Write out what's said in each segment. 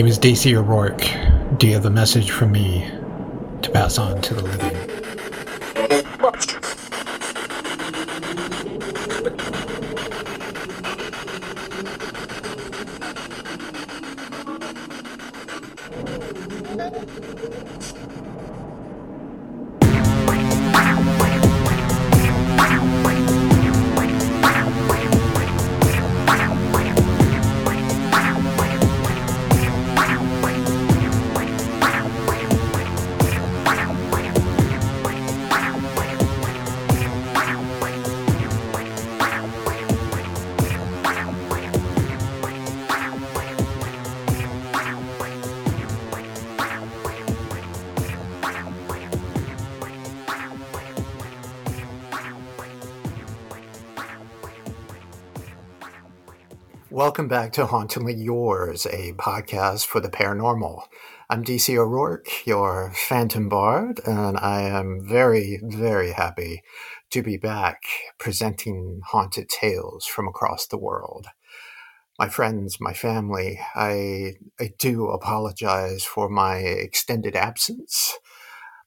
name is DC O'Rourke. Do you have a message from me to pass on to the living? Back to Hauntingly Yours, a podcast for the paranormal. I'm DC O'Rourke, your Phantom Bard, and I am very, very happy to be back presenting haunted tales from across the world. My friends, my family, I, I do apologize for my extended absence.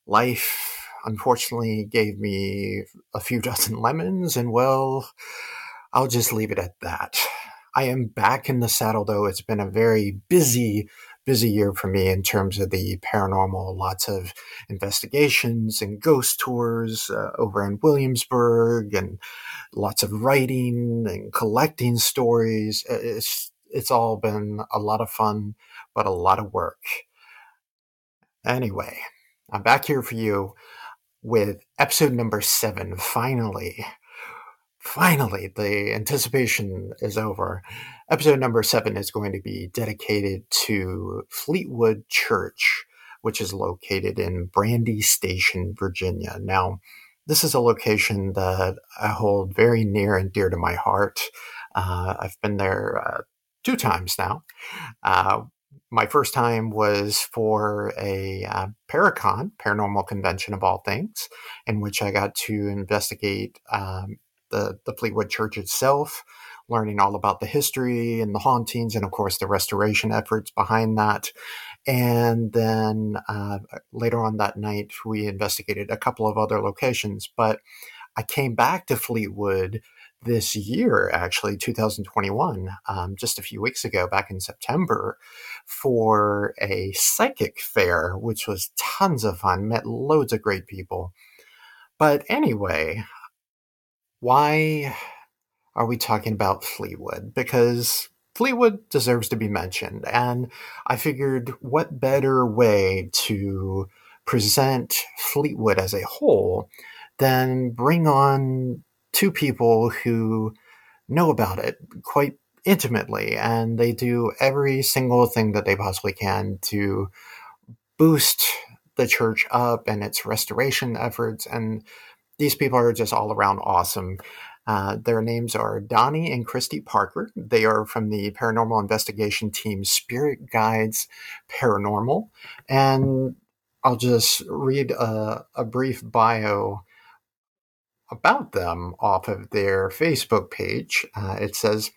Life, unfortunately, gave me a few dozen lemons, and well, I'll just leave it at that. I am back in the saddle though. It's been a very busy, busy year for me in terms of the paranormal. Lots of investigations and ghost tours uh, over in Williamsburg and lots of writing and collecting stories. It's, it's all been a lot of fun, but a lot of work. Anyway, I'm back here for you with episode number seven, finally finally, the anticipation is over. Episode number seven is going to be dedicated to Fleetwood Church, which is located in Brandy Station, Virginia. Now, this is a location that I hold very near and dear to my heart. Uh, I've been there uh, two times now. Uh, my first time was for a uh, Paracon, paranormal convention of all things, in which I got to investigate um, the, the Fleetwood Church itself, learning all about the history and the hauntings, and of course the restoration efforts behind that. And then uh, later on that night, we investigated a couple of other locations. But I came back to Fleetwood this year, actually, 2021, um, just a few weeks ago, back in September, for a psychic fair, which was tons of fun, met loads of great people. But anyway, why are we talking about Fleetwood? Because Fleetwood deserves to be mentioned. And I figured what better way to present Fleetwood as a whole than bring on two people who know about it quite intimately and they do every single thing that they possibly can to boost the church up and its restoration efforts and these people are just all around awesome. Uh, their names are Donnie and Christy Parker. They are from the paranormal investigation team Spirit Guides Paranormal. And I'll just read a, a brief bio about them off of their Facebook page. Uh, it says,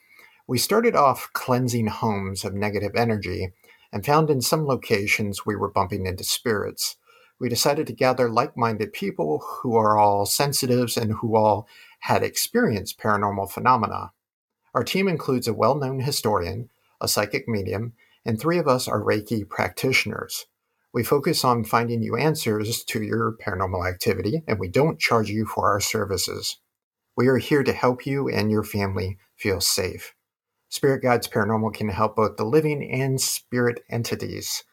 We started off cleansing homes of negative energy and found in some locations we were bumping into spirits we decided to gather like minded people who are all sensitives and who all had experienced paranormal phenomena. Our team includes a well known historian, a psychic medium, and three of us are Reiki practitioners. We focus on finding you answers to your paranormal activity, and we don't charge you for our services. We are here to help you and your family feel safe. Spirit Guides Paranormal can help both the living and spirit entities.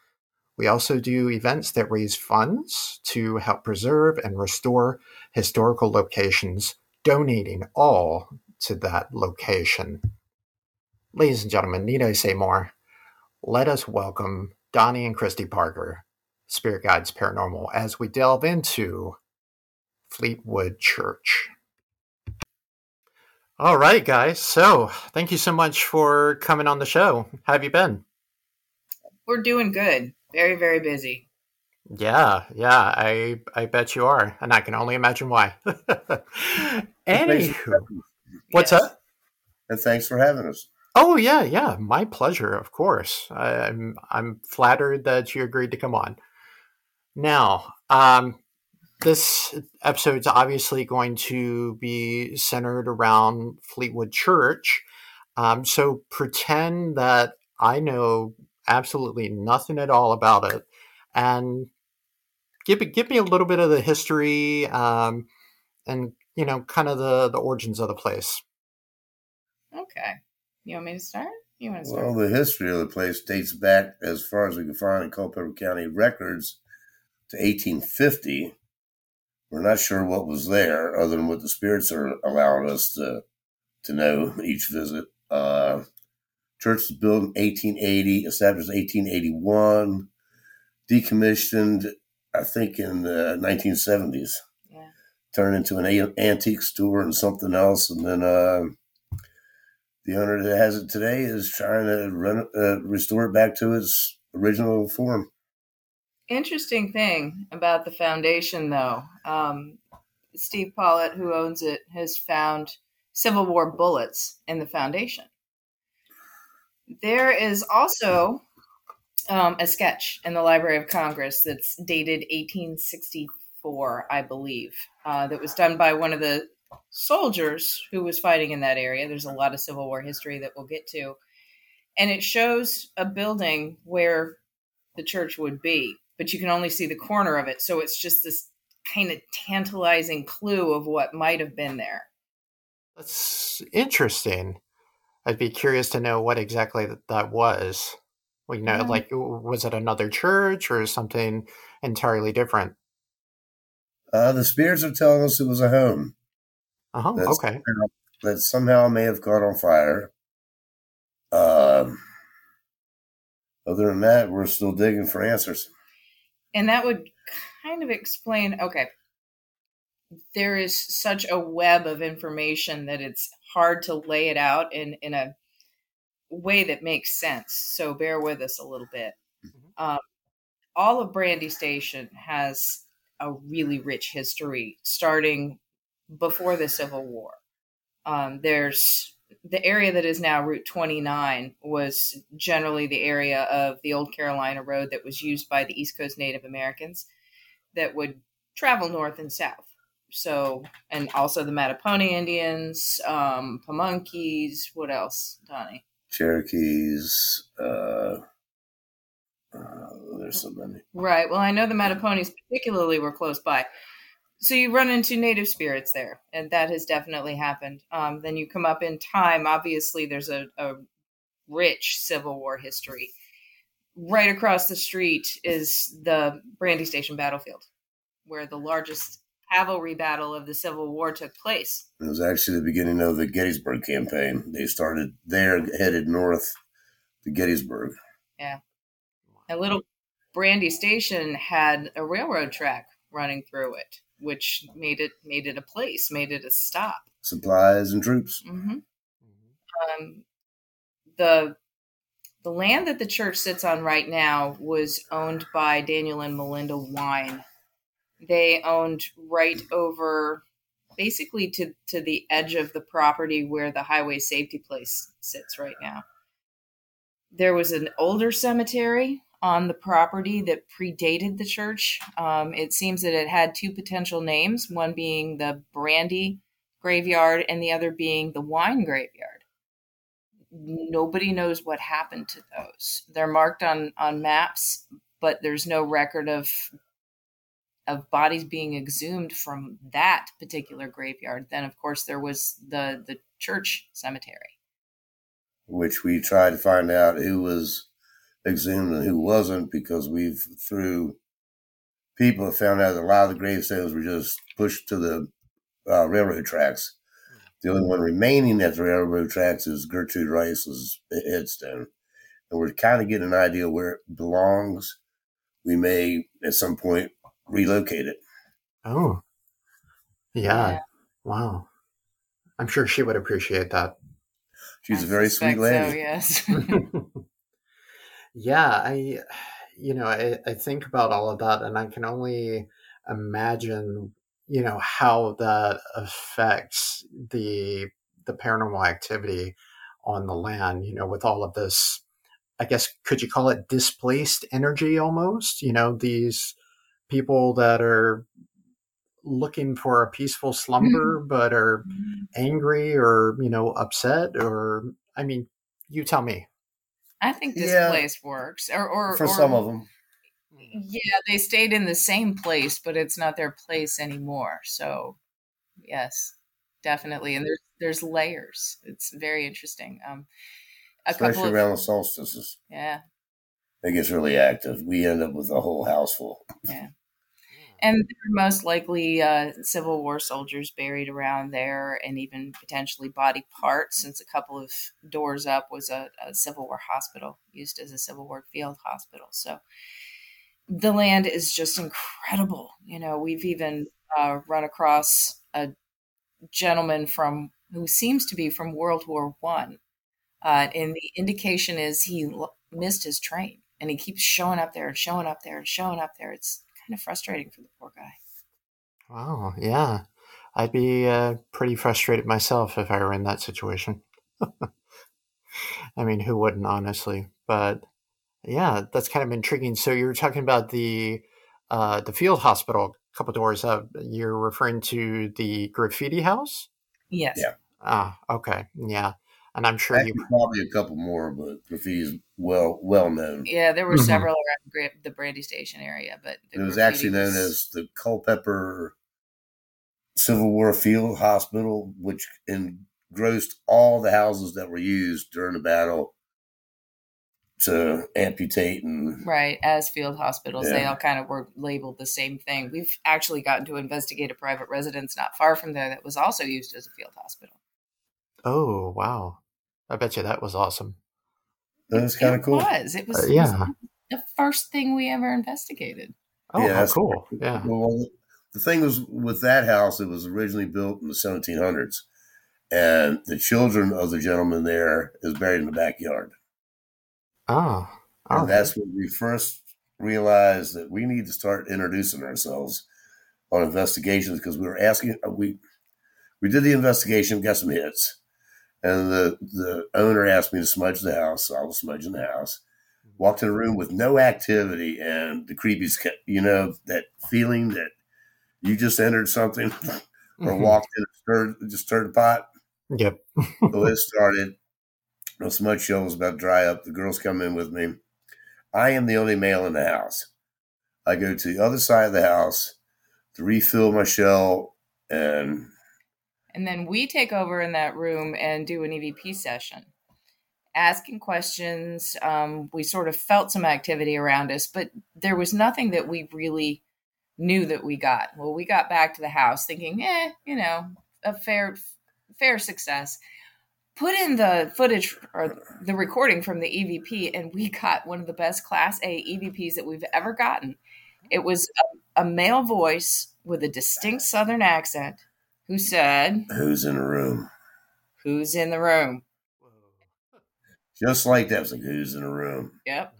We also do events that raise funds to help preserve and restore historical locations, donating all to that location. Ladies and gentlemen, need I say more? Let us welcome Donnie and Christy Parker, Spirit Guides Paranormal, as we delve into Fleetwood Church. All right, guys. So, thank you so much for coming on the show. How have you been? We're doing good. Very, very busy. Yeah, yeah, I I bet you are, and I can only imagine why. Anywho, what's yes. up? And thanks for having us. Oh yeah, yeah, my pleasure, of course. I, I'm I'm flattered that you agreed to come on. Now, um, this episode's obviously going to be centered around Fleetwood Church. Um, so pretend that I know absolutely nothing at all about it, and give give me a little bit of the history, um, and you know, kind of the the origins of the place. Okay. You want me to start? You want to start? Well, the history of the place dates back as far as we can find in Culpeper County records to 1850. We're not sure what was there other than what the spirits are allowing us to to know each visit. Uh, church was built in 1880, established in 1881, decommissioned, I think, in the 1970s. Yeah. Turned into an antique store and something else, and then uh, the owner that has it today is trying to run uh, restore it back to its original form. Interesting thing about the foundation, though, um, Steve Pollitt, who owns it, has found Civil War bullets in the foundation. There is also um, a sketch in the Library of Congress that's dated 1864, I believe, uh, that was done by one of the soldiers who was fighting in that area. There's a lot of Civil War history that we'll get to. And it shows a building where the church would be but you can only see the corner of it. So it's just this kind of tantalizing clue of what might have been there. That's interesting. I'd be curious to know what exactly that was. Well, you know, yeah. like was it another church or something entirely different? Uh, the spirits are telling us it was a home. Uh-huh. okay. Somehow, that somehow may have caught on fire. Um, other than that, we're still digging for answers and that would kind of explain okay there is such a web of information that it's hard to lay it out in in a way that makes sense so bear with us a little bit mm-hmm. um, all of brandy station has a really rich history starting before the civil war um, there's the area that is now Route 29 was generally the area of the old Carolina Road that was used by the East Coast Native Americans that would travel north and south. So, and also the Mattaponi Indians, um, Pamunkeys, what else, Donnie? Cherokees, uh, uh, there's so many. Right. Well, I know the Mattaponis particularly were close by so you run into native spirits there, and that has definitely happened. Um, then you come up in time. Obviously, there's a, a rich Civil War history. Right across the street is the Brandy Station battlefield, where the largest cavalry battle of the Civil War took place. It was actually the beginning of the Gettysburg campaign. They started there, headed north to Gettysburg. Yeah. A little Brandy Station had a railroad track running through it which made it made it a place, made it a stop. Supplies and troops. Mm-hmm. Um, the the land that the church sits on right now was owned by Daniel and Melinda Wine. They owned right over basically to, to the edge of the property where the highway safety place sits right now. There was an older cemetery on the property that predated the church. Um, it seems that it had two potential names, one being the Brandy graveyard and the other being the wine graveyard. Nobody knows what happened to those. They're marked on, on maps, but there's no record of of bodies being exhumed from that particular graveyard. Then, of course, there was the the church cemetery, which we tried to find out who was exhumed and who wasn't because we've through people found out that a lot of the gravestones were just pushed to the uh, railroad tracks. The only one remaining at the railroad tracks is Gertrude Rice's headstone. And we're kind of getting an idea where it belongs. We may at some point relocate it. Oh, yeah. yeah. Wow. I'm sure she would appreciate that. She's I a very sweet lady. So, yes. Yeah, I, you know, I, I think about all of that and I can only imagine, you know, how that affects the, the paranormal activity on the land, you know, with all of this, I guess, could you call it displaced energy almost? You know, these people that are looking for a peaceful slumber mm-hmm. but are angry or, you know, upset or, I mean, you tell me. I think this yeah, works. Or, or for or, some of them. Yeah, they stayed in the same place, but it's not their place anymore. So, yes, definitely. And there's there's layers. It's very interesting. Um, a Especially of, around the solstices. Yeah. It gets really active. We end up with a whole house full. Yeah. And most likely uh, Civil War soldiers buried around there, and even potentially body parts, since a couple of doors up was a, a Civil War hospital used as a Civil War field hospital. So the land is just incredible. You know, we've even uh, run across a gentleman from who seems to be from World War One, uh, and the indication is he l- missed his train, and he keeps showing up there and showing up there and showing up there. It's kind of frustrating for the poor guy. Wow, yeah, I'd be uh, pretty frustrated myself if I were in that situation. I mean, who wouldn't, honestly? But yeah, that's kind of intriguing. So you're talking about the uh, the field hospital, a couple doors up. You're referring to the graffiti house. Yes. Yeah. Ah, okay, yeah, and I'm sure Actually, you probably a couple more, but graffiti is well well known. Yeah, there were mm-hmm. several around the Brandy Station area, but it was actually known as the Culpeper Civil War Field Hospital, which engrossed all the houses that were used during the battle to amputate and right as field hospitals yeah. they all kind of were labeled the same thing we've actually gotten to investigate a private residence not far from there that was also used as a field hospital oh wow i bet you that was awesome. That was kind of cool. it was. It was, uh, yeah. it was the first thing we ever investigated. Oh yeah, cool. Yeah. Well the thing was with that house it was originally built in the 1700s and the children of the gentleman there is buried in the backyard. Oh, okay. and that's when we first realized that we need to start introducing ourselves on investigations because we were asking uh, we we did the investigation, got some hits, and the the owner asked me to smudge the house. So I was smudging the house. Walked in a room with no activity, and the creepies, you know, that feeling that you just entered something or mm-hmm. walked in, and stirred, just stirred the pot. Yep. so it started. No smudge show was about to dry up. The girls come in with me. I am the only male in the house. I go to the other side of the house to refill my shell and and then we take over in that room and do an EVP session, asking questions. Um, we sort of felt some activity around us, but there was nothing that we really knew that we got. Well, we got back to the house thinking, eh, you know, a fair fair success put in the footage or the recording from the EVP, and we got one of the best Class A EVPs that we've ever gotten. It was a, a male voice with a distinct Southern accent who said, Who's in the room? Who's in the room? Just like that. was like, Who's in the room? Yep.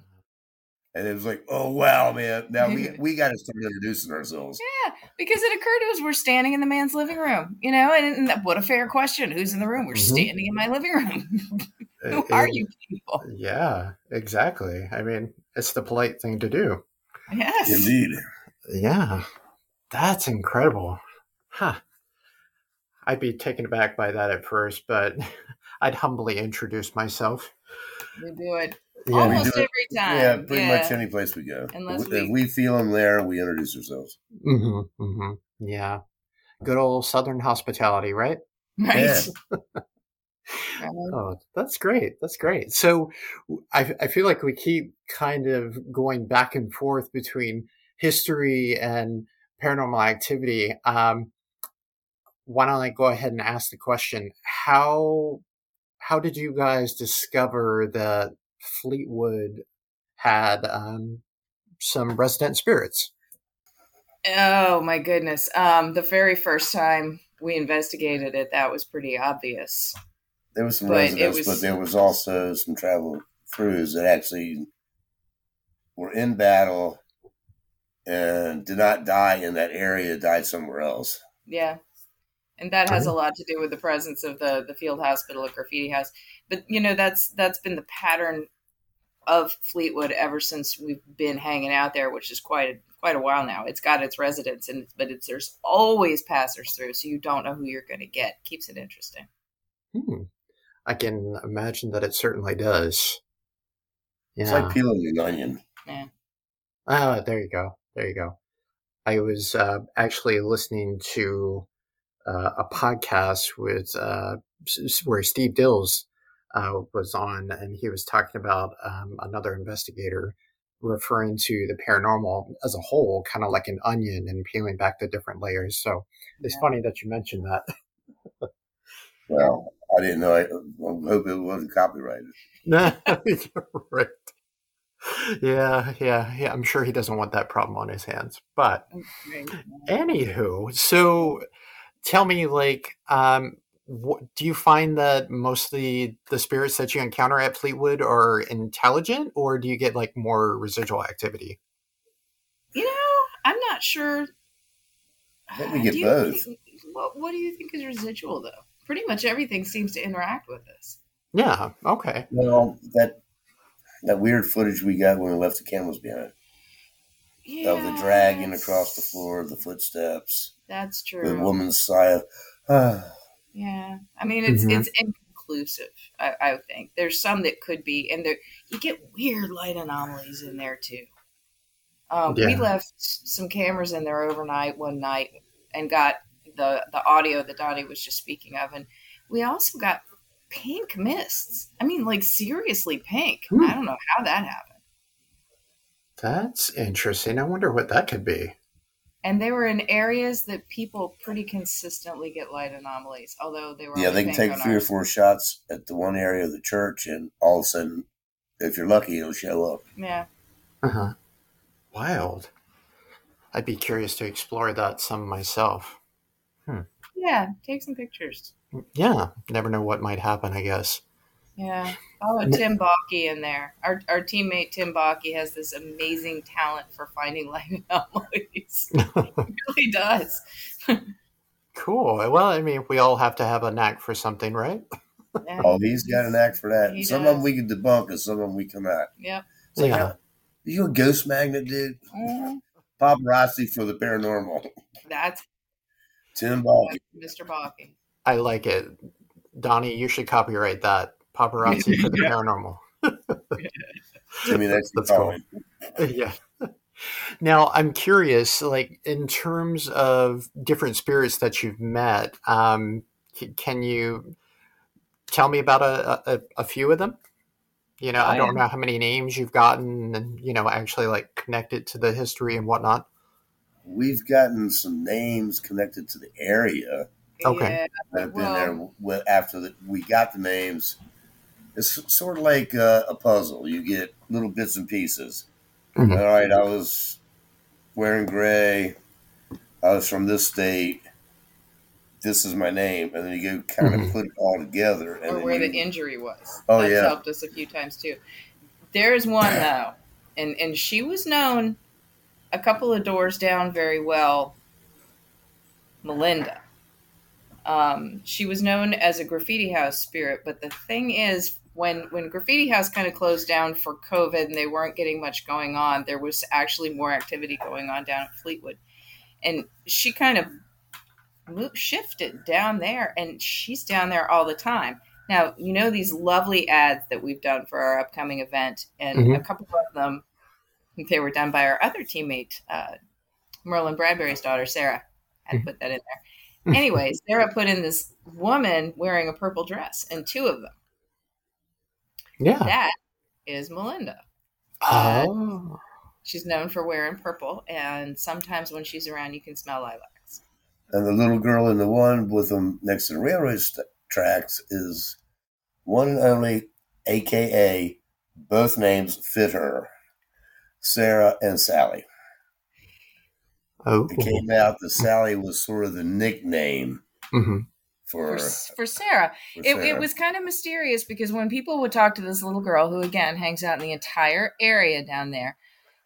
And it was like, oh wow, man! Now we we got to start introducing ourselves. Yeah, because it occurred to us we're standing in the man's living room, you know, and, and what a fair question. Who's in the room? We're mm-hmm. standing in my living room. Who it, are you people? Yeah, exactly. I mean, it's the polite thing to do. Yes, indeed. Yeah, that's incredible, huh? I'd be taken aback by that at first, but I'd humbly introduce myself. We do it yeah, almost every time. Yeah, pretty yeah. much any place we go. Unless if we, we feel them there, we introduce ourselves. Mm-hmm, mm-hmm. Yeah, good old Southern hospitality, right? Right. Yeah. oh, that's great. That's great. So, I I feel like we keep kind of going back and forth between history and paranormal activity. Um, why don't I go ahead and ask the question? How how did you guys discover that Fleetwood had um, some resident spirits. Oh my goodness! Um, the very first time we investigated it, that was pretty obvious. There was some but residents, was, but there was also some travel crews that actually were in battle and did not die in that area; died somewhere else. Yeah, and that has a lot to do with the presence of the the field hospital, a graffiti house. but you know that's that's been the pattern of Fleetwood ever since we've been hanging out there, which is quite a, quite a while now. It's got its residents, and but it's there's always passers through, so you don't know who you're going to get. Keeps it interesting. Hmm. I can imagine that it certainly does. Yeah. It's like peeling an onion. Yeah. Ah, there you go. There you go. I was uh, actually listening to uh, a podcast with uh, where Steve Dills uh, was on, and he was talking about um, another investigator referring to the paranormal as a whole, kind of like an onion and peeling back the different layers. So it's yeah. funny that you mentioned that. well, I didn't know. I, I hope it wasn't copyrighted. Right. Yeah, yeah, yeah. I'm sure he doesn't want that problem on his hands. But anywho, so tell me, like, um, what, do you find that mostly the spirits that you encounter at Fleetwood are intelligent, or do you get like more residual activity? You know, I'm not sure. Let me get both. Think, what, what do you think is residual, though? Pretty much everything seems to interact with this. Yeah. Okay. Well, that that weird footage we got when we left the cameras behind. Yeah, of the dragging across the floor, the footsteps. That's true. The woman's sigh of, Yeah, I mean it's mm-hmm. it's inconclusive. I, I think there's some that could be, and there you get weird light anomalies in there too. Um, yeah. We left some cameras in there overnight one night and got the the audio that Donnie was just speaking of, and we also got pink mists. I mean, like seriously pink. Hmm. I don't know how that happened. That's interesting. I wonder what that could be and they were in areas that people pretty consistently get light anomalies. Although they were yeah, they can take three or four shots at the one area of the church, and all of a sudden, if you're lucky, it'll show up. Yeah. Uh huh. Wild. I'd be curious to explore that some myself. Hmm. Yeah, take some pictures. Yeah, never know what might happen. I guess. Yeah. Oh, Tim Bakke in there. Our, our teammate Tim Bakke has this amazing talent for finding light anomalies. he really does. cool. Well, I mean, we all have to have a knack for something, right? Yeah. Oh, he's got a knack for that. He some does. of them we can debunk, and some of them we cannot. Yep. So, yeah. You a ghost magnet, dude? Mm-hmm. Paparazzi for the paranormal. That's Tim Bakke. Mr. Bakke. I like it. Donnie, you should copyright that paparazzi for the yeah. paranormal. I mean, that's, that's cool. Yeah. Now, I'm curious, like in terms of different spirits that you've met, um, can you tell me about a, a, a few of them? You know, I, I don't know how many names you've gotten, and you know, actually like connected to the history and whatnot. We've gotten some names connected to the area. Okay, yeah, I've been well, there after the, we got the names it's sort of like a, a puzzle. You get little bits and pieces. Mm-hmm. All right, I was wearing gray. I was from this state. This is my name, and then you go kind mm-hmm. of put it all together. or where you, the injury was. Oh That's yeah, helped us a few times too. There's one though, and and she was known a couple of doors down very well. Melinda. Um, she was known as a graffiti house spirit, but the thing is, when when graffiti house kind of closed down for covid and they weren't getting much going on there was actually more activity going on down at fleetwood. And she kind of moved, shifted down there and she's down there all the time. Now you know these lovely ads that we've done for our upcoming event and mm-hmm. a couple of them they were done by our other teammate uh, merlin bradbury's daughter sarah. I had to put that in there. Anyways sarah put in this woman wearing a purple dress and two of them yeah. That is Melinda. Oh. Uh, she's known for wearing purple, and sometimes when she's around, you can smell lilacs. And the little girl in the one with them next to the railroad st- tracks is one and only, AKA, both names fit her Sarah and Sally. Oh. It came out that Sally was sort of the nickname mm-hmm for for, for Sarah. For it, Sarah. it was kind of mysterious because when people would talk to this little girl, who again hangs out in the entire area down there,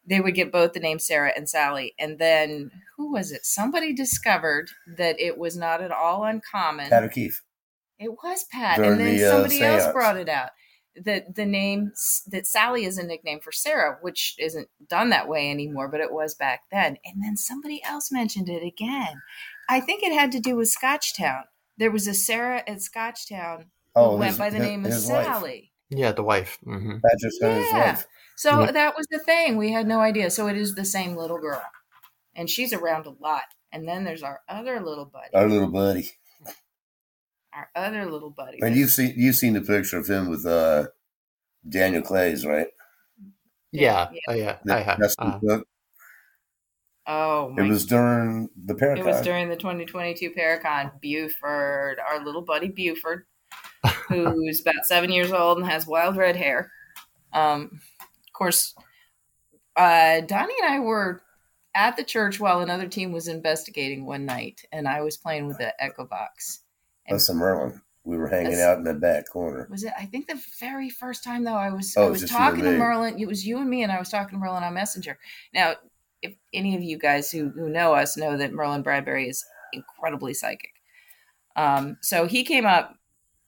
they would get both the name Sarah and Sally. And then who was it? Somebody discovered that it was not at all uncommon. Pat O'Keefe. It was Pat, During and then the, uh, somebody else brought it out. The the name that Sally is a nickname for Sarah, which isn't done that way anymore, but it was back then. And then somebody else mentioned it again. I think it had to do with Scotchtown. There was a Sarah at Scotchtown who Oh, went his- by the his- name of his wife. Sally. Yeah, the wife. hmm Patrick Henry's Yeah. wife. So Yeah. that was the thing. We had no idea. So it is the same little girl. And she's around a lot. And then there's our other little buddy. Our little buddy. Our other little buddy. And you've seen you've seen the picture of him with uh Daniel Clays, right? Yeah, Yeah. oh, yeah, The I have. Uh, book. Oh, It was during the Paracon. It was during the 2022 Paracon. Buford, our little buddy Buford, who's about seven years old and has wild red hair. Um, of course, uh, Donnie and I were at the church while another team was investigating one night, and I was playing with the Echo Vox. That's the Merlin. We were hanging out in the back corner. Was it? I think the very first time though, I was Oh, I it was talking to. Merlin. It was you and me, and I was talking to Merlin on Messenger. Now, if any of you guys who who know us know that Merlin Bradbury is incredibly psychic. Um, so he came up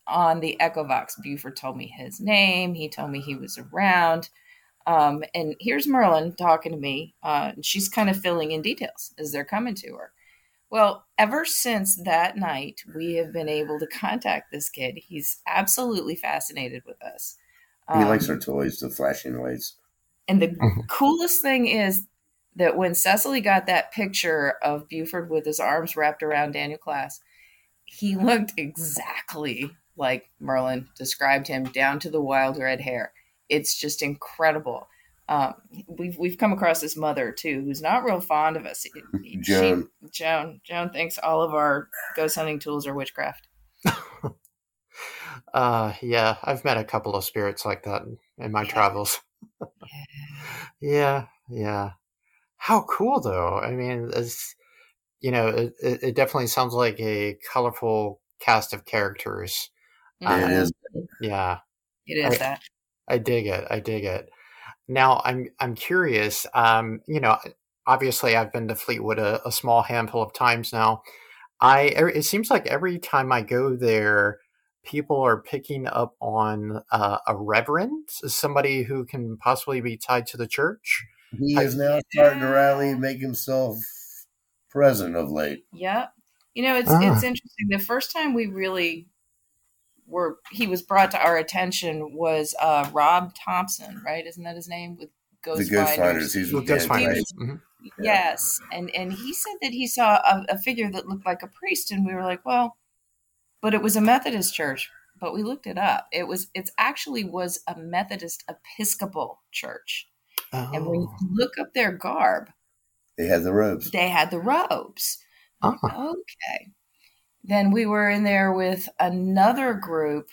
on the Echo Vox. Buford told me his name. He told me he was around. Um, and here's Merlin talking to me. Uh, and she's kind of filling in details as they're coming to her. Well, ever since that night, we have been able to contact this kid. He's absolutely fascinated with us. he Um, likes our toys, the flashing lights. and the coolest thing is that when Cecily got that picture of Buford with his arms wrapped around Daniel Class, he looked exactly like Merlin described him, down to the wild red hair. It's just incredible. Um, we've we've come across this mother too, who's not real fond of us. She- Joan. Joan, Joan thinks all of our ghost hunting tools are witchcraft. uh, yeah, I've met a couple of spirits like that in- in my travels. Yeah, yeah. How cool, though. I mean, it's, you know, it, it it definitely sounds like a colorful cast of characters. Uh, it is. Yeah, It is I- that. I dig it. I dig it. Now, I'm I'm curious. Um, you know, obviously, I've been to Fleetwood a, a small handful of times now. I er- it seems like every time I go there, people are picking up on uh, a reverend, somebody who can possibly be tied to the church. He is now starting to rally, make himself present of late. Yep. You know, it's Ah. it's interesting. The first time we really were he was brought to our attention was uh Rob Thompson, right? Isn't that his name? With Ghost, the Ghost Finders. Finders. He's with Ghost Dan Finders. Clay. Mhm. Yes. And and he said that he saw a, a figure that looked like a priest and we were like, well, but it was a Methodist church. But we looked it up. It was it's actually was a Methodist Episcopal church. And when Oh. you look up their garb, They had the robes. they had the robes. Ah. Okay. Then we were in there with another group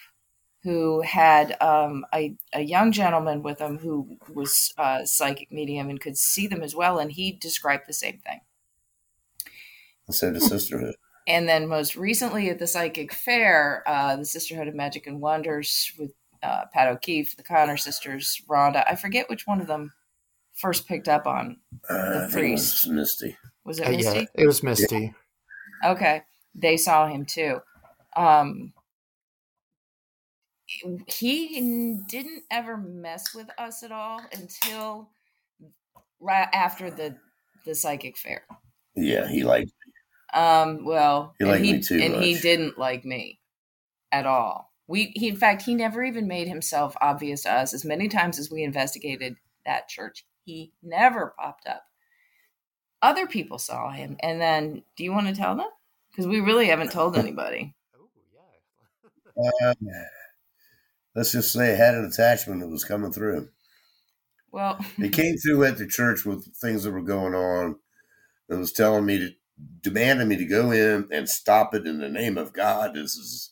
who had um, a, a young gentleman with them who was uh, psychic medium and could see them as well. And he described the same thing. So the sisterhood. And then most recently at the psychic fair, uh, the Sisterhood of Magic and Wonders with uh, Pat O'Keefe, the Connor sisters, Rhonda. I forget which one of them first picked up on. Uh, I think it was Misty. Was it Uh, Misty? yeah, it was Misty. Okay, they saw him too. Um, he didn't ever mess with us at all until right after the the psychic fair. Yeah, he liked. Um, well, He and liked he me too and he didn't like me at all. We, he, in fact, he never even made himself obvious to us. As many times as we investigated that church, he never popped up. Other people saw him, and then, do you want to tell them? Because we really haven't told anybody. Oh, yeah. Uh, let's just say it had an attachment that was coming through. Well, It came through at the church with things that were going on. and was telling me to, demanding me to go in and stop it in the name of God. This is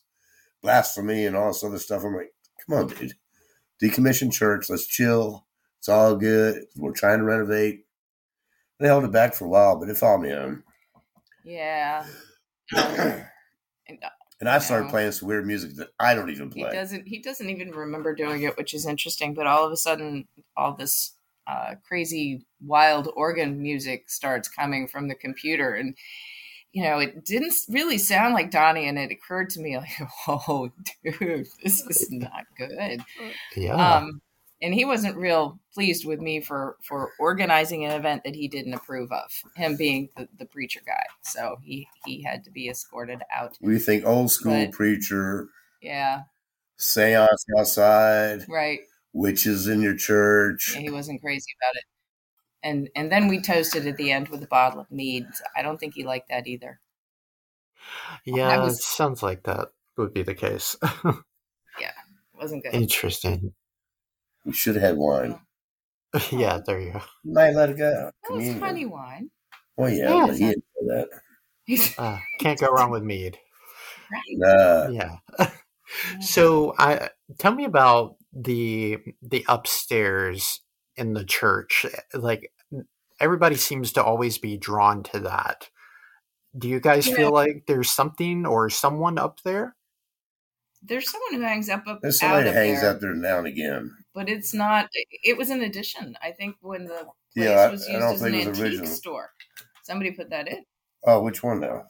blasphemy and all this other stuff. I'm like, come on, dude. Decommission church. Let's chill. It's all good. We're trying to renovate. They held it back for a while, but it followed me home. yeah. Um, and, uh, I started playing some weird music that I don't even he play. doesn't. He doesn't even remember doing it, which is interesting. But all of a sudden, all this uh, crazy, wild organ music starts coming from the computer, and you know, it didn't really sound like Donnie, and it occurred to me like, "Oh, dude, this is not good." Yeah. Um, and he wasn't real pleased with me for for organizing an event that he didn't approve of. Him being the, the preacher guy, so he he had to be escorted out. We think old school But- preacher, Yeah, seance outside, right. witches in your church. Yeah, he wasn't crazy about it. And and then we toasted at the end with a bottle of mead. I don't think he liked that either. yeah, was- it sounds like that would be the case. Yeah, it wasn't good. Interesting. We should have had wine. yeah, there you go. Might let it go. That was Communion. honey wine. Oh yeah, Yeah. but he didn't know that. He's Uh, can't go wrong with mead. right. Nah. Yeah. So, I tell me about the the upstairs in the church. Like everybody seems to always be drawn to that. Do you guys Yeah. feel like there's something or someone up there? There's someone who hangs up, up There's out somebody up hangs there, up there now and again. But it's not. It was an addition. I think when the place Yeah, I- was I used don't as an it was antique original. store, somebody put that in. Oh, which one now?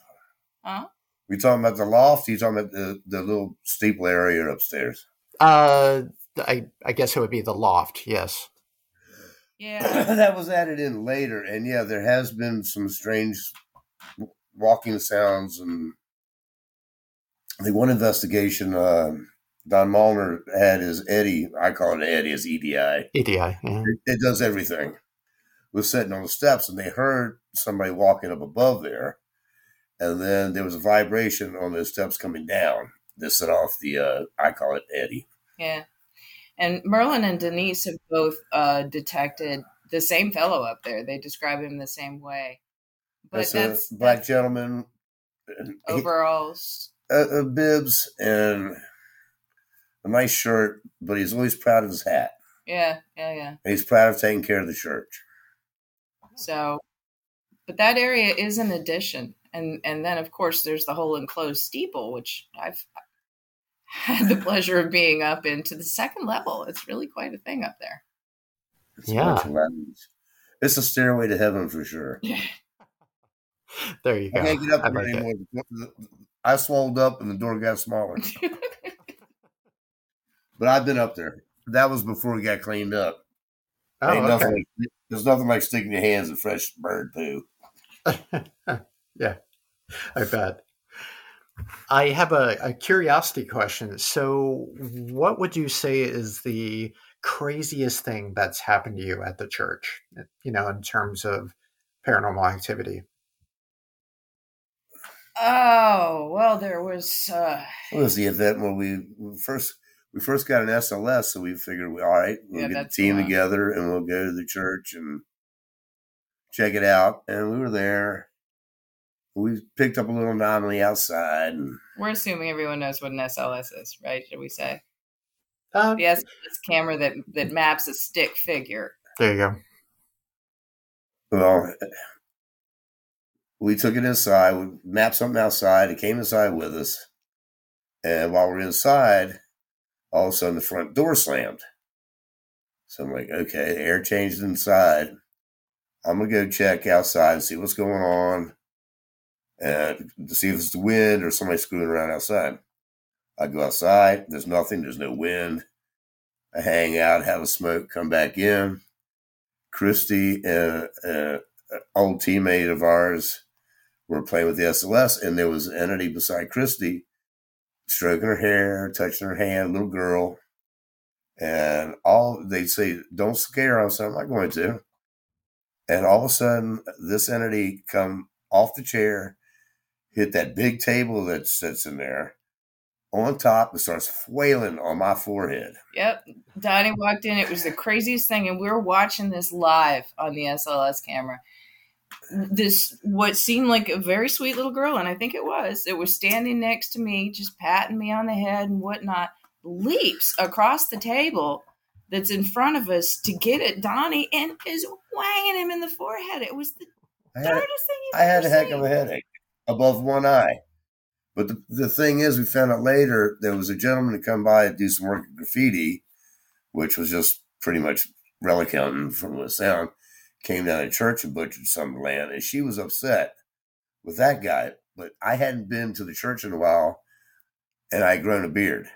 Huh? We talking about the loft? You talking about the, the little steeple area upstairs? Uh, I I guess it would be the loft. Yes. Yeah. that was added in later, and yeah, there has been some strange walking sounds, and the one investigation. Uh, Don Malner had his Eddie. I call it Eddie. His EDI. EDI. Yeah. It, it does everything. Was sitting on the steps, and they heard somebody walking up above there, and then there was a vibration on those steps coming down. This set off the. Uh, I call it Eddie. Yeah. And Merlin and Denise have both uh, detected the same fellow up there. They describe him the same way. But That's, that's, a black that's gentleman. and he- overalls. uh, uh, bibs and a nice shirt, but he's always proud of his hat. Yeah, yeah, yeah. And he's proud of taking care of the church. So, but that area is an addition. And, and then, of course, there's the whole enclosed steeple, which I've had the pleasure of being up into the second level. It's really quite a thing up there. It's Yeah. bunch of lounge. It's a stairway to heaven for sure. There you go. I can't get up I there like it. anymore. I swelled up and the door got smaller. but I've been up there. That was before we got cleaned up. Oh, Ain't nothing like, there's nothing like sticking your hands in fresh bird poo. yeah, I bet. I have a, a curiosity question. So, what would you say is the craziest thing that's happened to you at the church? You know, in terms of paranormal activity. oh, well, there was. Uh, It was the event when we we first we first got an SLS, so we figured, all right, we'll Yeah, get the team one. together and we'll go to the church and check it out. And we were there. We picked up a little anomaly outside, and we're assuming everyone knows what an SLS is, right? Should we say? Uh, The SLS camera that, that maps a stick figure. there you go. well, we took it inside. We mapped something outside. It came inside with us, and while we're inside, all of a sudden the front door slammed. So I'm like, okay, air changed inside. I'm gonna go check outside and see what's going on, and to see if it's the wind or somebody screwing around outside. I go outside. There's nothing. There's no wind. I hang out, have a smoke, come back in. Christy and uh, an old teammate of ours were playing with the SLS, and there was an entity beside Christy, stroking her hair, touching her hand, little girl, and all they'd say, "Don't scare us." I'm not going to. And all of a sudden, this entity come off the chair, hit that big table that sits in there, on top, and starts flailing on my forehead. Yep. Donnie walked in. It was the craziest thing. And we were watching this live on the SLS camera. This, what seemed like a very sweet little girl, and I think it was, it was standing next to me, just patting me on the head and whatnot, leaps across the table that's in front of us to get at Donnie and is wanging him in the forehead. It was the I had, darndest thing I had a heck seen. of a headache above one eye. But the, the thing is, we found out later there was a gentleman to come by and do some work at graffiti, which was just pretty much relic from the sound. Came down to church and butchered some land, and she was upset with that guy, but I hadn't been to the church in a while, and I had grown a beard.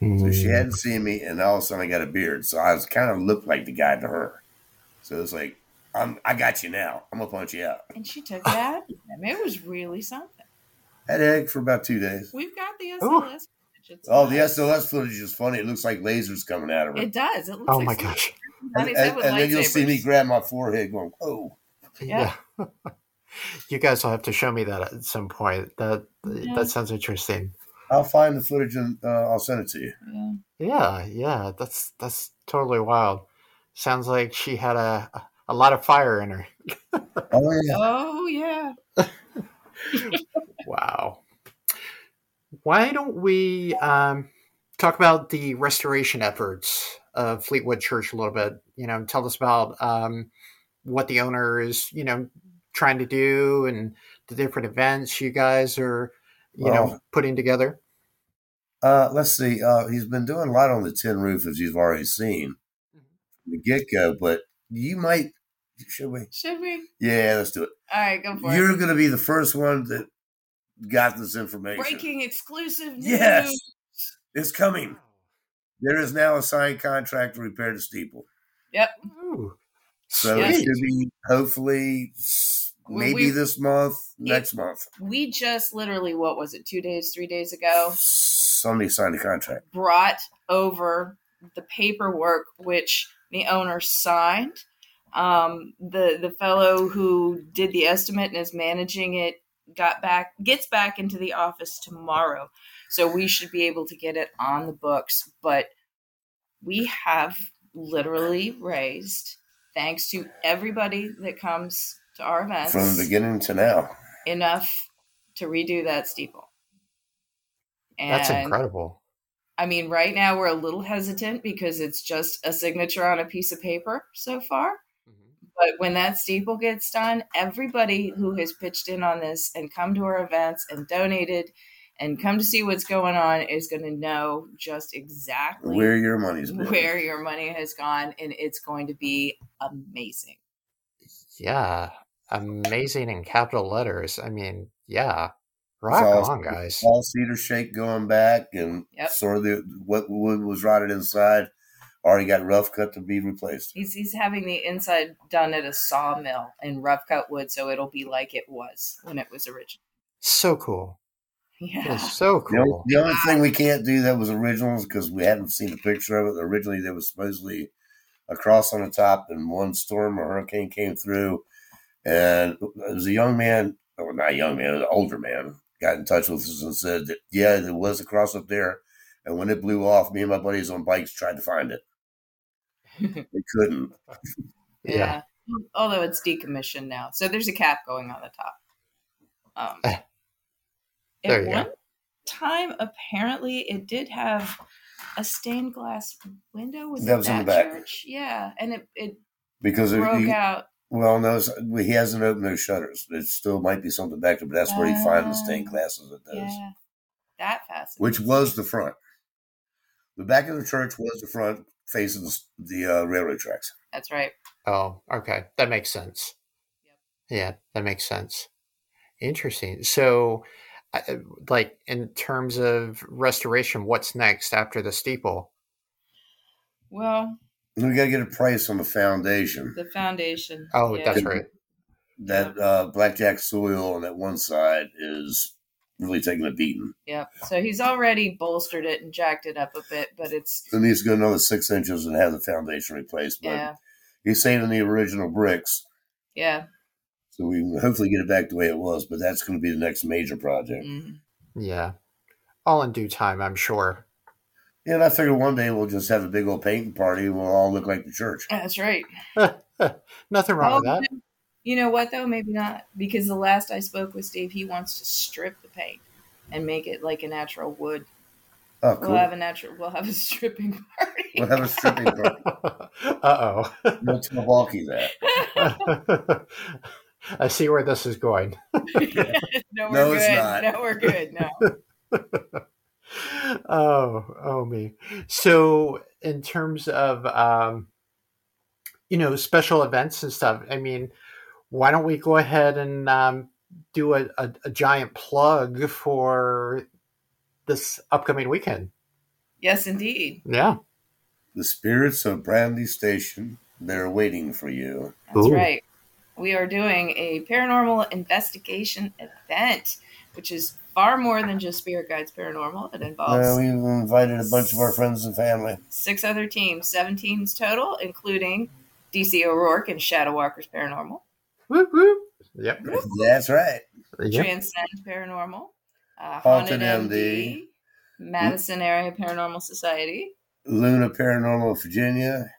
So she Hmm. hadn't seen me, and all of a sudden I got a beard. So I was kind of looked like the guy to her. So it's like, I'm, I got you now. I'm gonna punch you out. And she took that. I mean, it was really something. Had egg for about two days. We've got the Ooh. SLS. footage. It's Oh, the. SLS footage is funny. It looks like lasers coming out of her. It does. It looks Oh like my gosh. And, and- and then you'll see me grab my forehead, going, "Oh, Yeah. you guys will have to show me that at some point. That Yeah. that sounds interesting. I'll find the footage and uh, I'll send it to you." Yeah. Yeah, yeah, that's that's totally wild. Sounds like she had a a lot of fire in her. Oh yeah. Oh yeah. Wow. Why don't we um, talk about the restoration efforts of Fleetwood Church a little bit? You know, tell us about um, what the owner is, you know, trying to do and the different events you guys are, you know, putting together. Uh, let's see. Uh, he's been doing a lot on the tin roof, as you've already seen, from the get go. But you might, should we? Should we? Yeah, let's do it. All right, go for it. You're going to be the first one that got this information. Breaking exclusive news. Yes. It's coming. There is now a signed contract to repair the steeple. Ooh, So Yes. it should be hopefully s- We- maybe we- this month, next month. We just literally, what was it, two days, three days ago, Somebody signed a contract. brought over the paperwork which the owner signed. Um, the the fellow who did the estimate and is managing it got back gets back into the office tomorrow, so we should be able to get it on the books. But we have literally raised, thanks to everybody that comes to our events, From the beginning to now. enough to redo that steeple. And that's incredible. I mean, right now we're a little hesitant because it's just a signature on a piece of paper so far. Mm-hmm. But when that steeple gets done, everybody who has pitched in on this and come to our events and donated and come to see what's going on is going to know just exactly Where your money's been. where your money has gone, and it's going to be amazing. Yeah, amazing in capital letters. I mean, yeah, rock all- on, guys. all cedar shake going back and Yep. sort of the what wood was rotted inside already got rough cut to be replaced. He's he's having the inside done at a sawmill in rough cut wood, so it'll be like it was when it was original. So cool. Yeah. It's so The only, cool. the only thing we can't do that was originals because we hadn't seen a picture of it. Originally, there was supposedly a cross on the top, and one storm or hurricane came through, and it was a young man, or not a young man, it was an older man, got in touch with us and said that yeah, there was a cross up there, and when it blew off, me and my buddies on bikes tried to find it. They couldn't. Yeah. Although it's decommissioned now. So there's a cap going on the top. Um. There at you go. one time, apparently, it did have a stained glass window. Was That it was in the back. church? Yeah. And it, it Because it, broke he- out. well, no, he hasn't opened those shutters. It still might be something back there, but that's where he finds the stained glasses at those. Yeah. That fascinating. which was the front. The back of the church was the front facing the, the uh, railroad tracks. That's right. Oh, okay. That makes sense. Yep. Yeah, that makes sense. Interesting. So, like in terms of restoration, what's next after the steeple? Well, we got to get a price on the foundation. the foundation. Oh, yeah. that's right. That uh, blackjack soil on that one side is really taking a beating. Yep. So he's already bolstered it and jacked it up a bit, but it's It needs to go another six inches and have the foundation replaced. But yeah, he's saving the original bricks, yeah. So we hopefully get it back the way it was. But that's going to be the next major project. mhm. Yeah. All in due time, I'm sure. Yeah, and I figure one day we'll just have a big old painting party and we'll all look like the church. That's right. Nothing wrong with Oh, that. You know what though? Maybe not because the last I spoke with Steve, he wants to strip the paint and make it like a natural wood. Oh, cool. We'll have a natural. We'll have a stripping party. We'll have a stripping party. uh Don't tell Balky that. I see where this is going. no, we're No, good. it's not. No, we're good. No. oh, oh me. So, in terms of um, you know special events and stuff, I mean, why don't we go ahead and um, do a, a, a giant plug for this upcoming weekend. Yes, indeed. Yeah. The spirits of Brandy Station, they're waiting for you. That's Ooh. right. We are doing a paranormal investigation event, which is far more than just Spirit Guides Paranormal. It involves Uh, we've invited a bunch of our friends and family. six other teams, seven teams total, including DC O'Rourke and Shadow Walkers Paranormal, Whoop, whoop. Yep. That's right. Yep. Transcend Paranormal, uh, Haunted Haunted, MD, MD, Madison Area Paranormal Society, Luna Paranormal Virginia.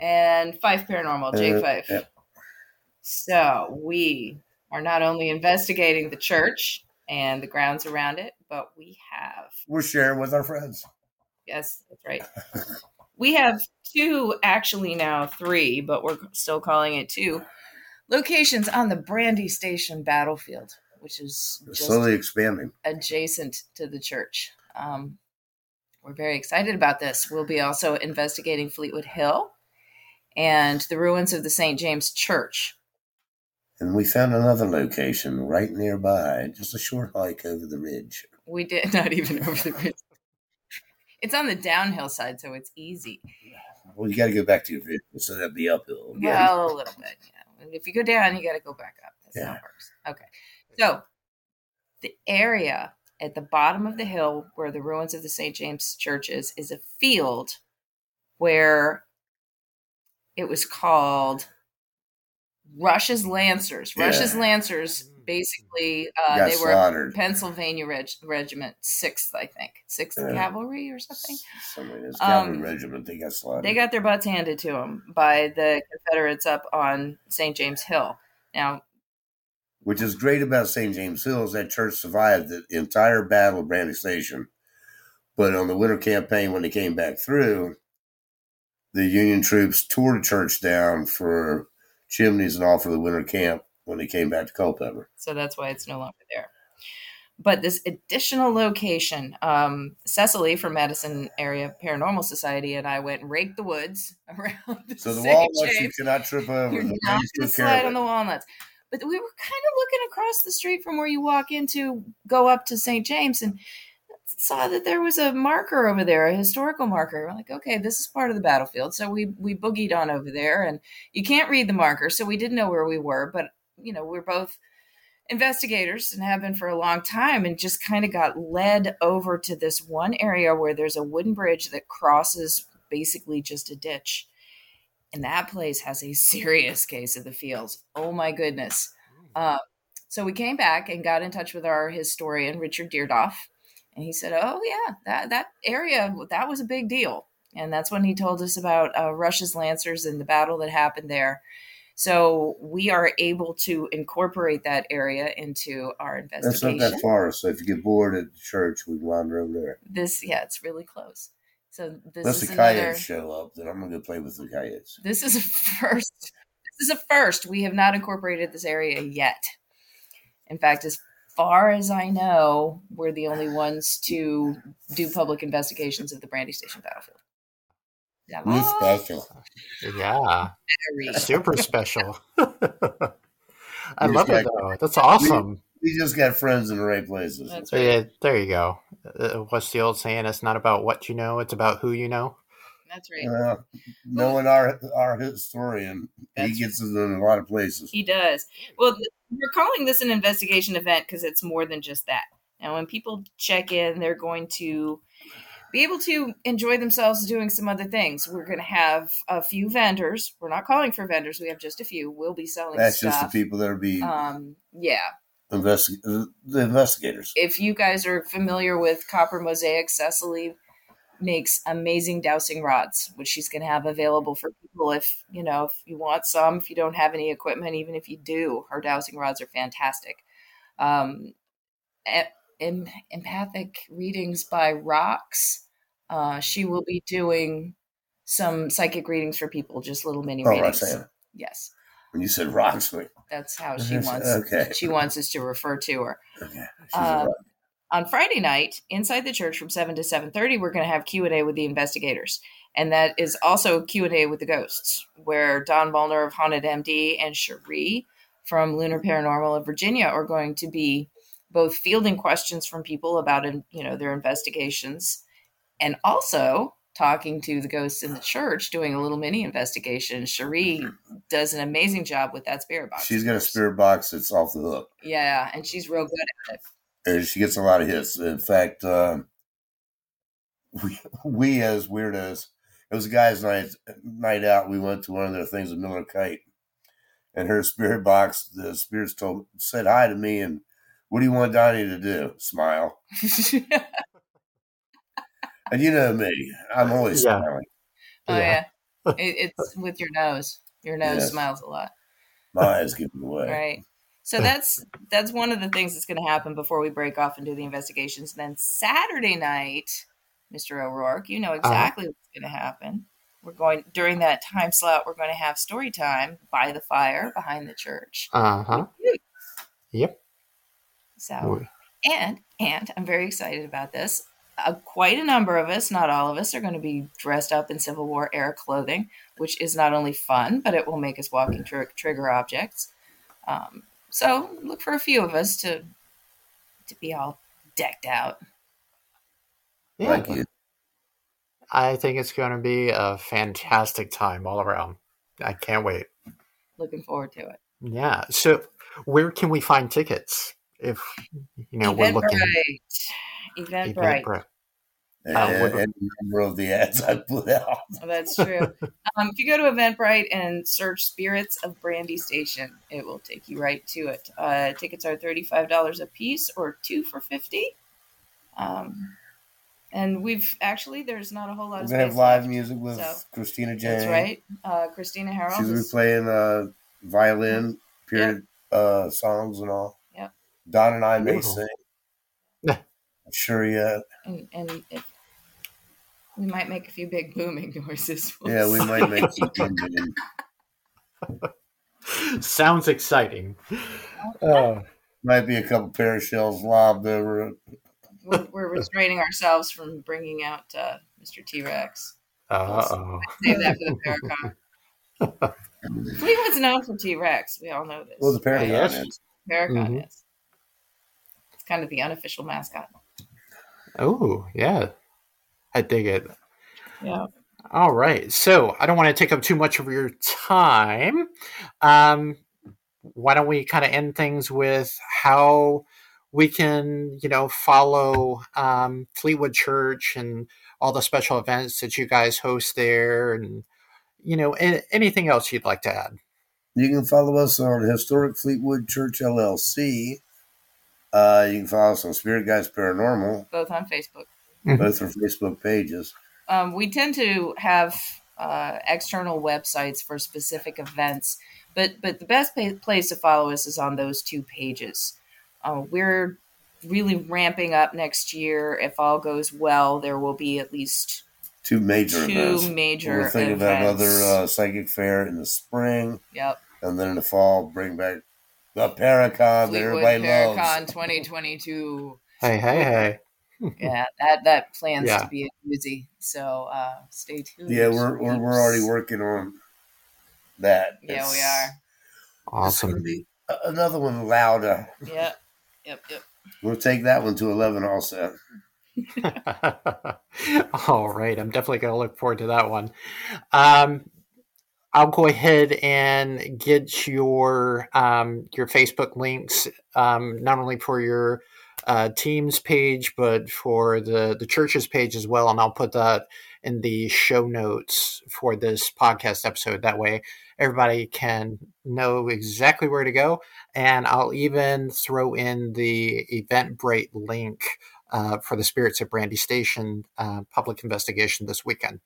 and Fife Paranormal, Jake Uh, Fife. yep. So we are not only investigating the church and the grounds around it, but we have We're sharing with our friends. Yes, that's right. we have two, actually now three, but we're still calling it two locations on the Brandy Station battlefield, which is just slowly expanding. adjacent to the church. Um, we're very excited about this. We'll be also investigating Fleetwood Hill and the ruins of the St. James Church. And we found another location right nearby, just a short hike over the ridge. We did not even over the ridge. It's on the downhill side, so it's easy. Well, you got to go back to your vehicle, so that'd be uphill. Yeah, Well, a little bit. Yeah. If you go down, you got to go back up. That's how Yeah. it works. Okay. So the area at the bottom of the hill where the ruins of the St. James Church is, is a field where it was called Rush's Lancers. Yeah. Rush's Lancers basically uh, they were slaughtered. Pennsylvania Reg- Regiment, sixth, I think, sixth Yeah. Cavalry or something. In this cavalry Um, regiment, they got slaughtered. They got their butts handed to them by the Confederates up on St. James Hill. Now, Which is great about St. James Hill is that church survived the entire battle of Brandy Station. But on the winter campaign, when they came back through, the Union troops tore the church down for chimneys and all for the winter camp when they came back to Culpeper. so that's why it's no longer there. But this additional location, um, Cecily from Madison Area Paranormal Society and I went and raked the woods around the So the walnuts you cannot trip over. You're The not going to took care of slide on the walnuts. But we were kind of looking across the street from where you walk into, go up to St. James, and saw that there was a marker over there, a historical marker. We're like, okay, this is part of the battlefield. So we we boogied on over there, and you can't read the marker, so we didn't know where we were. But you know, we're both investigators and have been for a long time, and just kind of got led over to this one area where there's a wooden bridge that crosses basically just a ditch. And that place has a serious case of the feels. Oh my goodness. Uh, so we came back and got in touch with our historian, Richard Deardoff. And he said, Oh, yeah, that, that area, that was a big deal. And that's when he told us about uh, Rush's Lancers and the battle that happened there. So we are able to incorporate that area into our investigation. That's not that far. So if you get bored at the church, we wander over there. This, yeah, it's really close. So this Unless is the another. coyotes show up, then I'm going to play with the coyotes. This is a first. This is a first. We have not incorporated this area yet. In fact, as far as I know, we're the only ones to do public investigations of the Brandy Station battlefield. Yeah, We special. Yeah. very- Super special. I We love just it though. That's awesome. We just got friends in the right places. That's So, yeah, there you go. Uh, what's the old saying? It's not about what you know; it's about who you know. That's right. Uh, knowing our our historian, That's- he gets us in a lot of places. He does. Well, th- we're calling this an investigation event because it's more than just that. Now, when people check in, they're going to be able to enjoy themselves doing some other things. We're going to have a few vendors. We're not calling for vendors. We have just a few. We'll be selling That's stuff. just the people that are be Um, yeah. investi- the investigators. If you guys are familiar with Copper Mosaic, Cecily makes amazing dowsing rods, which she's going to have available for people if, you know, if you want some, if you don't have any equipment, even if you do, her dowsing rods are fantastic. Um, em- empathic readings by Rocks. Uh, she will be doing some psychic readings for people, just little mini Oh, readings. Roxanne. Yes, When you said rocks, like, that's how she wants. okay. She wants us to refer to her okay, she's a rock. on Friday night inside the church from 7 to 7:30 we're going to have Q&A with the investigators. And that is also Q&A with the ghosts where Don Balner of Haunted MD and Cherie from Lunar Paranormal of Virginia are going to be both fielding questions from people about you know their investigations and also talking to the ghosts in the church doing a little mini investigation. Cherie does an amazing job with that spirit box she's got a spirit box that's off the hook. Yeah and she's real good at it and she gets a lot of hits in fact um, we, we as weird as it was a guy's night night out we went to one of their things with miller kite and her spirit box the spirits told said hi to me and what do you want Donnie to do? Smile. and you know me, I'm always yeah. smiling. Oh yeah, yeah. it, it's with your nose. Your nose yes. smiles a lot. My eyes give it away. Right. So that's that's one of the things that's going to happen before we break off and do the investigations. And then Saturday night, Mr. O'Rourke, you know uh-huh. exactly uh-huh. what's going to happen. We're going during that time slot. We're going to have story time by the fire behind the church. Uh huh. Yep. So, and and I'm very excited about this. Uh, quite a number of us, not all of us, are going to be dressed up in Civil War era clothing, which is not only fun, but it will make us walking tr- trigger objects. Um, so look for a few of us to to be all decked out. Yeah. Thank you. I think it's going to be a fantastic time all around. I can't wait. Looking forward to it. Yeah. So, where can we find tickets? if you know we're looking Eventbrite. Eventbrite. And, uh, and number of the ads I put out. Oh, that's true. um, if you go to Eventbrite and search "Spirits of Brandy Station," it will take you right to it. Uh, tickets are thirty-five dollars a piece, or two for fifty. Um, and we've actually there's not a whole lot. We're gonna have live left, music with so. Christina Jane. That's right, uh, Christina Harold. She's been playing uh, violin, period yep. Uh, songs and all. Yeah. Don and I may sing. I'm sure yet. And, and we might make a few big booming noises. We'll yeah, we might make some booming. Sounds exciting. Uh, might be a couple pair of shells lobbed over it. We're, we're restraining ourselves from bringing out uh, Mr. T Rex. Uh oh. Save that for the Paracon. Fleetwood's known for T Rex. We all know this. Well, the Paracon right? is. Paracon mm-hmm. is kind of the unofficial mascot. Oh, yeah. I dig it. Yeah. All right. So I don't want to take up too much of your time. Um, why don't we kind of end things with how we can, you know, follow um, Fleetwood Church and all the special events that you guys host there and, you know, anything else you'd like to add? You can follow us on Historic Fleetwood Church LLC uh, you can follow us on Spirit Guides Paranormal. Both on Facebook. Mm-hmm. Both are Facebook pages. Um, we tend to have uh, external websites for specific events, but but the best place to follow us is on those two pages. Uh, we're really ramping up next year. If all goes well, there will be at least two major two events. major. We're thinking events. about another uh, psychic fair in the spring. Yep. And then in the fall, bring back the Paracon that everybody Paracon loves. 2022. Hey, hey, hey. Yeah, that that plans yeah. to be a doozy. So uh, stay tuned. Yeah, we're we're, we're already working on that. Yeah, it's, we are. Awesome. Be another one louder. Yeah. Yep. Yep. We'll take that one to eleven also. All right, I'm definitely going to look forward to that one. Um, I'll go ahead and get your um, your Facebook links, um, not only for your uh, team's page, but for the the church's page as well, and I'll put that in the show notes for this podcast episode. That way, everybody can know exactly where to go, and I'll even throw in the Eventbrite link uh, for the Spirits of Brandy Station uh, public investigation this weekend.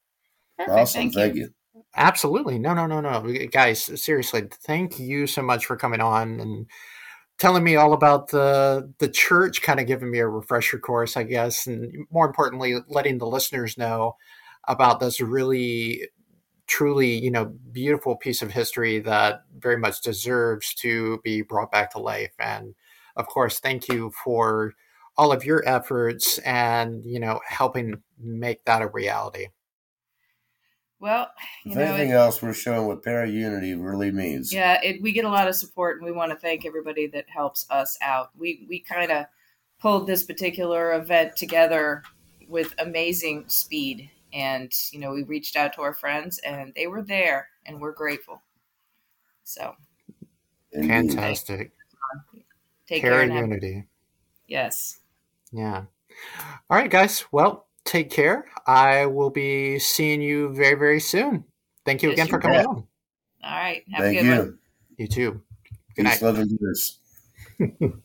Perfect. Awesome, thank, thank you. you. Absolutely. No, no, no, no. Guys, seriously, thank you so much for coming on and telling me all about the the church, kind of giving me a refresher course, I guess, and more importantly, letting the listeners know about this really truly, you know, beautiful piece of history that very much deserves to be brought back to life. And of course, thank you for all of your efforts and, you know, helping make that a reality. Well, if anything it, else, we're showing what para unity really means. Yeah, it, we get a lot of support, and we want to thank everybody that helps us out. We we kind of pulled this particular event together with amazing speed, and you know we reached out to our friends, and they were there, and we're grateful. So fantastic. Take Para care. Unity. Yes. Yeah. All right, guys. Well, take care. I will be seeing you very, very soon. Thank you yes, again for coming on. All right. Have Thank a good you. one. You too. Good Peace, night. Love,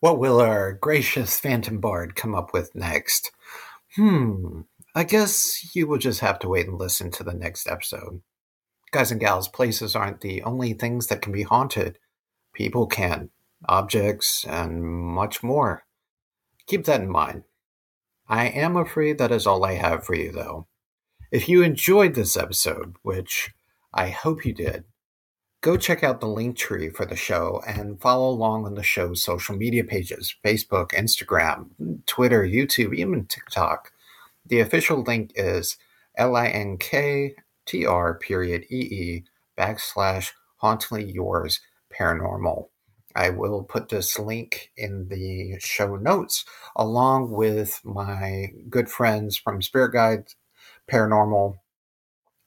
what will our gracious Phantom Bard come up with next? Hmm. I guess you will just have to wait and listen to the next episode. Guys and gals, places aren't the only things that can be haunted. People can, objects, and much more. Keep that in mind. I am afraid that is all I have for you, though. If you enjoyed this episode, which I hope you did, go check out the link tree for the show and follow along on the show's social media pages Facebook, Instagram, Twitter, YouTube, even TikTok. The official link is linktr period ee backslash hauntingly yours paranormal. I will put this link in the show notes along with my good friends from Spirit Guide Paranormal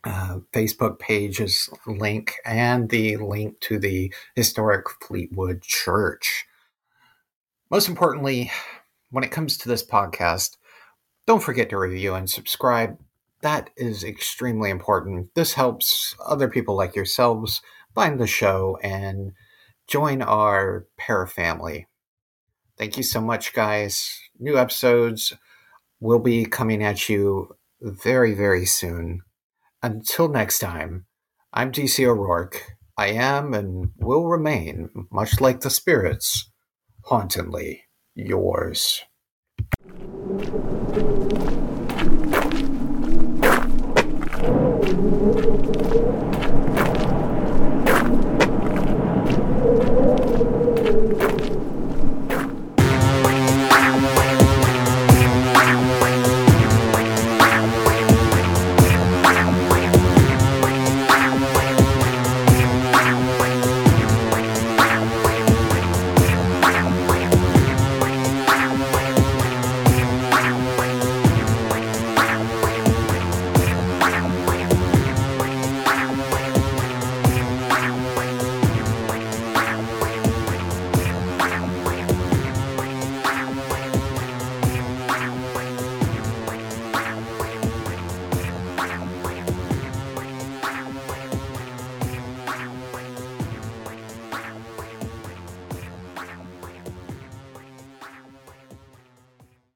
uh, Facebook page's link and the link to the historic Fleetwood Church. Most importantly, when it comes to this podcast, don't forget to review and subscribe. That is extremely important. This helps other people like yourselves find the show and join our parafamily. Thank you so much, guys. New episodes will be coming at you very, very soon. Until next time, I'm DC O'Rourke. I am and will remain, much like the spirits, hauntingly yours.